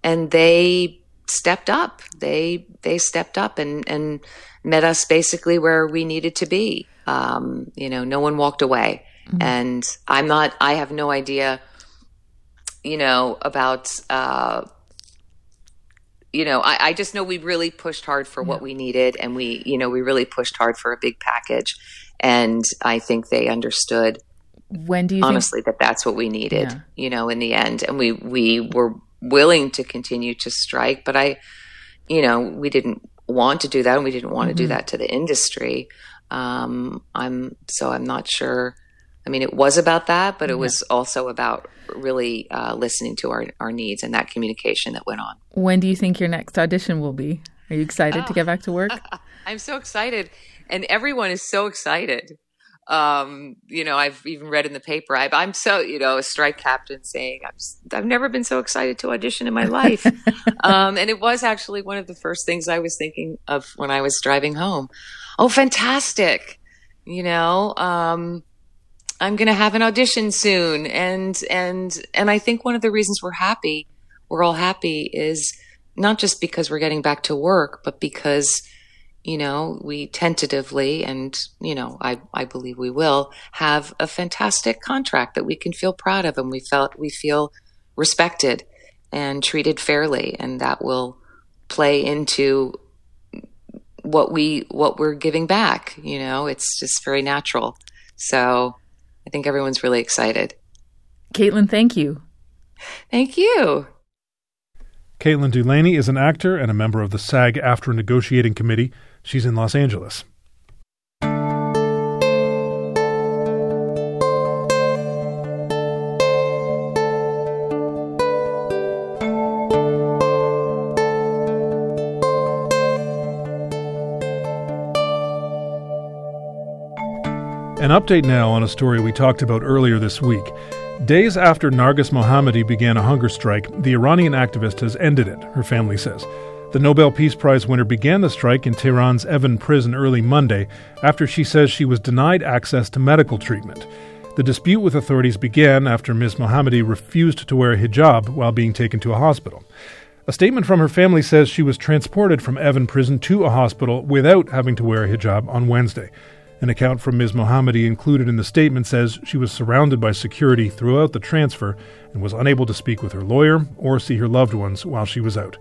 and they stepped up they they stepped up and and met us basically where we needed to be um, you know no one walked away Mm-hmm. And I'm not, I have no idea, you know, about, uh, you know, I, I just know we really pushed hard for yeah. what we needed and we, you know, we really pushed hard for a big package. And I think they understood
when do you
honestly
think-
that that's what we needed, yeah. you know, in the end. And we, we were willing to continue to strike, but I, you know, we didn't want to do that and we didn't want mm-hmm. to do that to the industry. Um, I'm, so I'm not sure I mean, it was about that, but it was also about really uh, listening to our, our needs and that communication that went on.
When do you think your next audition will be? Are you excited oh. to get back to work?
I'm so excited. And everyone is so excited. Um, you know, I've even read in the paper, I, am so, you know, a strike captain saying, i have never been so excited to audition in my life. um, and it was actually one of the first things I was thinking of when I was driving home. Oh, fantastic. You know, um, I'm going to have an audition soon. And, and, and I think one of the reasons we're happy, we're all happy is not just because we're getting back to work, but because, you know, we tentatively and, you know, I, I believe we will have a fantastic contract that we can feel proud of and we felt, we feel respected and treated fairly. And that will play into what we, what we're giving back. You know, it's just very natural. So, I think everyone's really excited.
Caitlin, thank you.
Thank you.
Caitlin Dulany is an actor and a member of the SAG AFTRA negotiating committee. She's in Los Angeles. An update now on a story we talked about earlier this week. Days after Narges Mohammadi began a hunger strike, the Iranian activist has ended it, her family says. The Nobel Peace Prize winner began the strike in Tehran's Evin prison early Monday after she says she was denied access to medical treatment. The dispute with authorities began after Ms. Mohammadi refused to wear a hijab while being taken to a hospital. A statement from her family says she was transported from Evin prison to a hospital without having to wear a hijab on Wednesday. An account from Ms. Mohammadi included in the statement says she was surrounded by security throughout the transfer and was unable to speak with her lawyer or see her loved ones while she was out.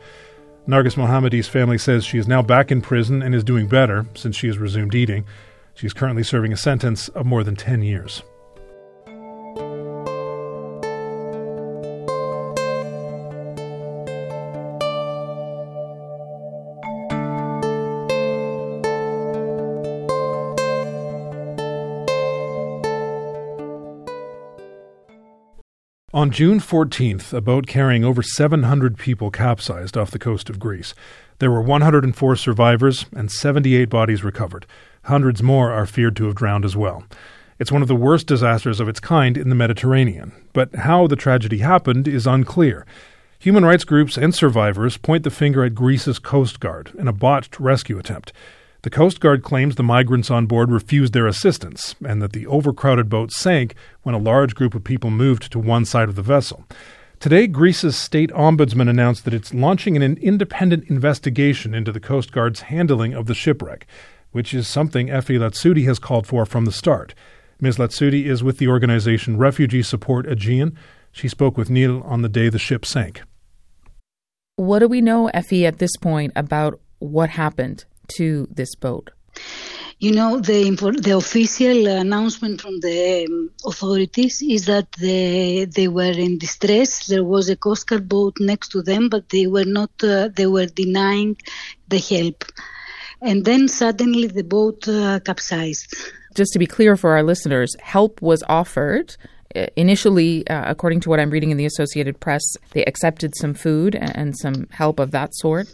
Narges Mohammadi's family says she is now back in prison and is doing better since she has resumed eating. She is currently serving a sentence of more than 10 years. On June 14th, a boat carrying over 700 people capsized off the coast of Greece. There were 104 survivors and 78 bodies recovered. Hundreds more are feared to have drowned as well. It's one of the worst disasters of its kind in the Mediterranean, but how the tragedy happened is unclear. Human rights groups and survivors point the finger at Greece's Coast Guard in a botched rescue attempt. The Coast Guard claims the migrants on board refused their assistance and that the overcrowded boat sank when a large group of people moved to one side of the vessel. Today, Greece's state ombudsman announced that it's launching an independent investigation into the Coast Guard's handling of the shipwreck, which is something Effie Latsoudi has called for from the start. Ms. Latsoudi is with the organization Refugee Support Aegean. She spoke with Nil on the day the ship sank.
What do we know, Effie, at this point about what happened to this boat?
You know, the the official announcement from the um, authorities is that they they were in distress. There was a Coast Guard boat next to them, but they were not. Uh, they were denying the help, and then suddenly the boat uh, capsized.
Just to be clear for our listeners, help was offered. Uh, initially, uh, according to what I'm reading in the Associated Press, they accepted some food and some help of that sort.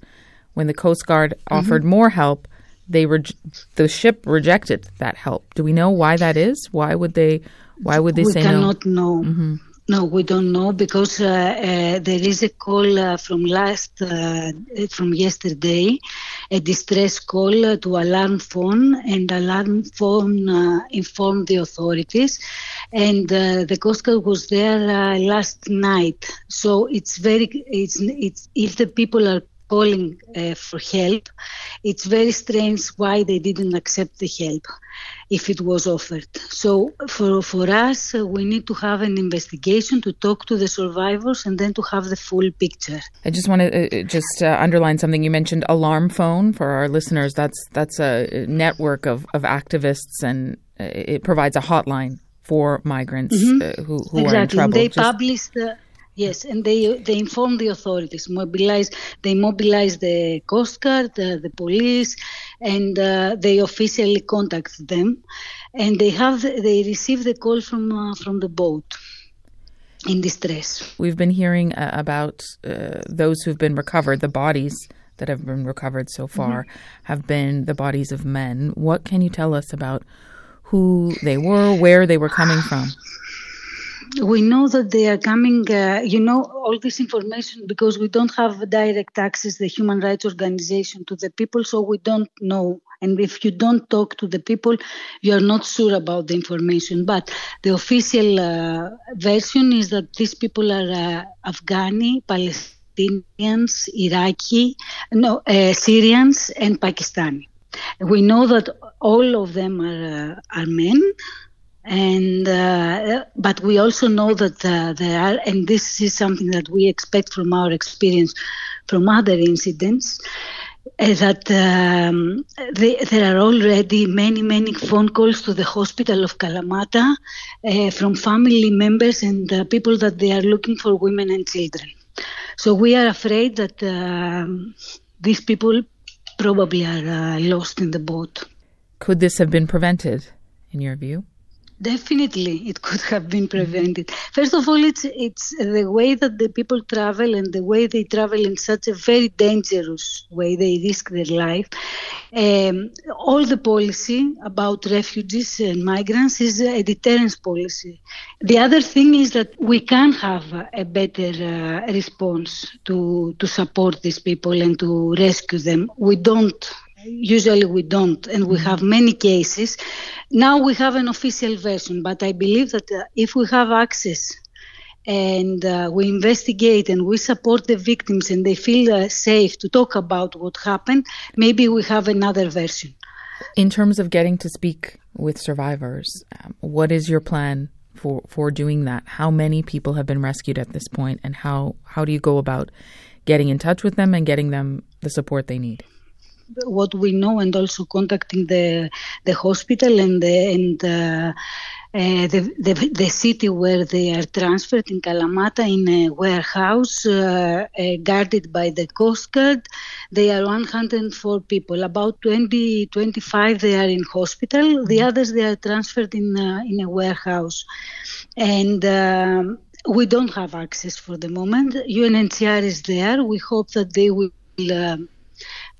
When the Coast Guard mm-hmm. offered more help, they re- the ship rejected that help. Do we know why that is? Why would they? Why would they
we
say
no? We cannot know. Mm-hmm. No, we don't know because uh, uh, there is a call uh, from last uh, from yesterday, a distress call uh, to alarm phone, and alarm phone uh, informed the authorities, and the Coast Guard was there last night. So it's very it's it's if the people are calling uh, for help. It's very strange why they didn't accept the help if it was offered. So for for us, uh, we need to have an investigation to talk to the survivors and then to have the full picture.
I just want to uh, just uh, underline something you mentioned: alarm phone for our listeners. That's that's a network of of activists, and uh, it provides a hotline for migrants mm-hmm. Uh, who, who
exactly.
are in trouble.
They just... publish the Yes, and they they inform the authorities, mobilize they mobilize the Coast Guard, the, the police, and uh, they officially contact them, and they have they receive the call from uh, from the boat in distress.
We've been hearing uh, about uh, those who've been recovered, the bodies that have been recovered so far mm-hmm. have been the bodies of men. What can you tell us about who they were, where they were coming from?
We know that they are coming, uh, you know, all this information because we don't have direct access, the human rights organization, to the people, so we don't know. And if you don't talk to the people, you are not sure about the information. But the official uh, version is that these people are uh, Afghani, Palestinians, Iraqi, no, uh, Syrians, and Pakistani. We know that all of them are, uh, are men and uh, but we also know that uh, there are and this is something that we expect from our experience from other incidents uh, that um, they, there are already many many phone calls to the hospital of Kalamata uh, from family members and people that they are looking for women and children. So we are afraid that um, these people probably are uh, lost in the boat.
Could this have been prevented in your view
Definitely, it could have been prevented. First of all, it's it's the way that the people travel and the way they travel in such a very dangerous way. They risk their life. Um, all the policy about refugees and migrants is a deterrence policy. The other thing is that we can have a better uh, response to to support these people and to rescue them. We don't usually we don't and we have many cases. Now we have an official version but i believe that uh, if we have access and uh, we investigate and we support the victims and they feel uh, safe to talk about what happened maybe we have another version.
In terms of getting to speak with survivors um, what is your plan for for doing that? How many people have been rescued at this point and how how do you go about getting in touch with them and getting them the support they need
what we know and also contacting the the hospital and the and uh, uh, the, the, the city where they are transferred in Kalamata in a warehouse uh, uh, guarded by the Coast Guard. They are 104 people. About 20, 25 they are in hospital. The mm-hmm. others they are transferred in uh, in a warehouse, and. Um, we don't have access for the moment. UNHCR is there. We hope that they will um,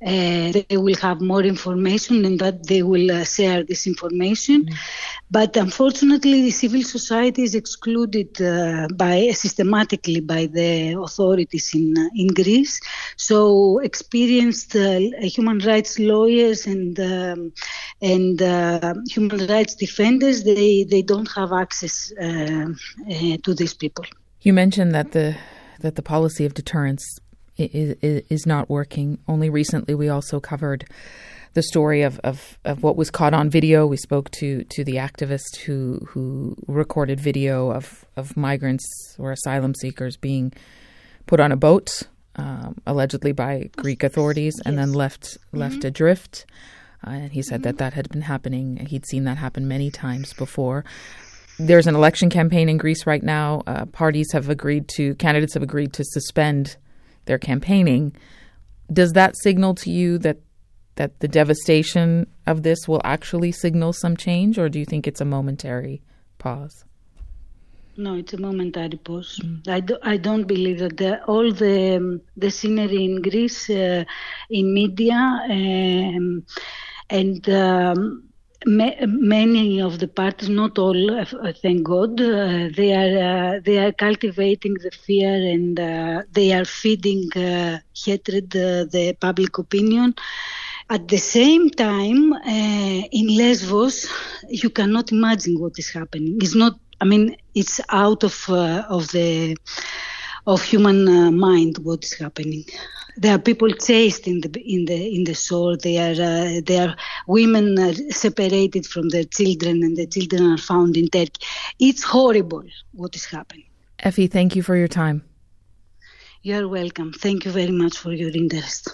uh, they will have more information and that they will uh, share this information. Mm. But unfortunately, the civil society is excluded uh, by systematically by the authorities in uh, in Greece. So experienced uh, human rights lawyers and um, and uh, human rights defenders they they don't have access to these people.
You mentioned that the that the policy of deterrence is, is, is not working. Only recently, we also covered the story of, of, of what was caught on video. We spoke to, to the activist who who recorded video of, of migrants or asylum seekers being put on a boat, um, allegedly by Greek authorities, yes. and then left mm-hmm. left adrift. Uh, and he said mm-hmm. that that had been happening. He'd seen that happen many times before. There's an election campaign in Greece right now. Uh, parties have agreed to, candidates have agreed to suspend their campaigning. Does that signal to you that that the devastation of this will actually signal some change, or do you think it's a momentary pause?
No, it's a momentary pause. Mm. I, do, I don't believe that the, all the um, the scenery in Greece, uh, in media, um, and um, many of the parties, not all, uh, thank God, uh, they are uh, they are cultivating the fear and uh, they are feeding uh, hatred the public opinion. At the same time, in Lesbos, you cannot imagine what is happening. It's not. I mean, it's out of of the of human mind what is happening there are people chased in the in the in the soul. They are uh, they are women are separated from their children, and the children are found in Turkey. It's horrible what is happening.
Effie, thank you for your time.
You are welcome. Thank you very much for your interest.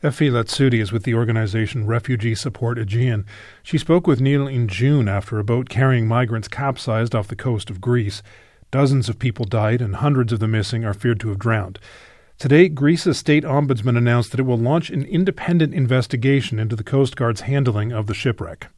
Effie Latsoudi is with the organization Refugee Support Aegean. She spoke with Nil in June after a boat carrying migrants capsized off the coast of Greece. Dozens of people died and hundreds of the missing are feared to have drowned. Today, Greece's state ombudsman announced that it will launch an independent investigation into the Coast Guard's handling of the shipwreck.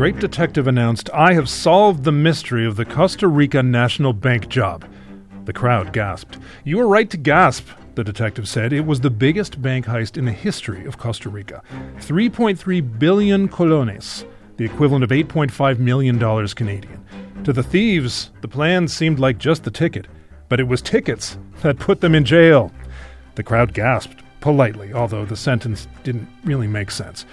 Great detective announced, I have solved the mystery of the Costa Rica National Bank job. The crowd gasped. You were right to gasp, the detective said. It was the biggest bank heist in the history of Costa Rica 3.3 billion colones, the equivalent of $8.5 million Canadian. To the thieves, the plan seemed like just the ticket, but it was tickets that put them in jail. The crowd gasped politely, although the sentence didn't really make sense.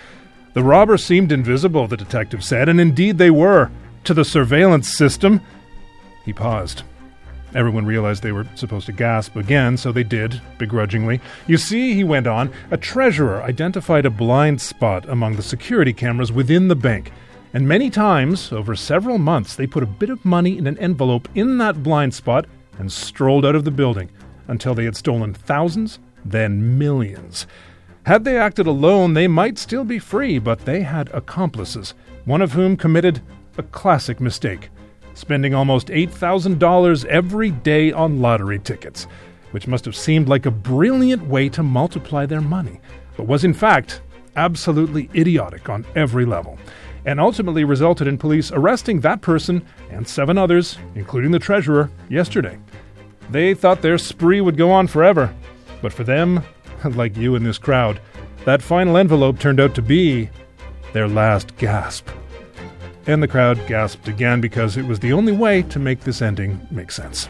The robbers seemed invisible, the detective said, and indeed they were, to the surveillance system. He paused. Everyone realized they were supposed to gasp again, so they did, begrudgingly. You see, he went on, a treasurer identified a blind spot among the security cameras within the bank. And many times, over several months, they put a bit of money in an envelope in that blind spot and strolled out of the building until they had stolen thousands, then millions. Had they acted alone, they might still be free, but they had accomplices, one of whom committed a classic mistake spending almost $8,000 every day on lottery tickets, which must have seemed like a brilliant way to multiply their money, but was in fact absolutely idiotic on every level, and ultimately resulted in police arresting that person and seven others, including the treasurer, yesterday. They thought their spree would go on forever, but for them, like you in this crowd, that final envelope turned out to be their last gasp. And the crowd gasped again because it was the only way to make this ending make sense.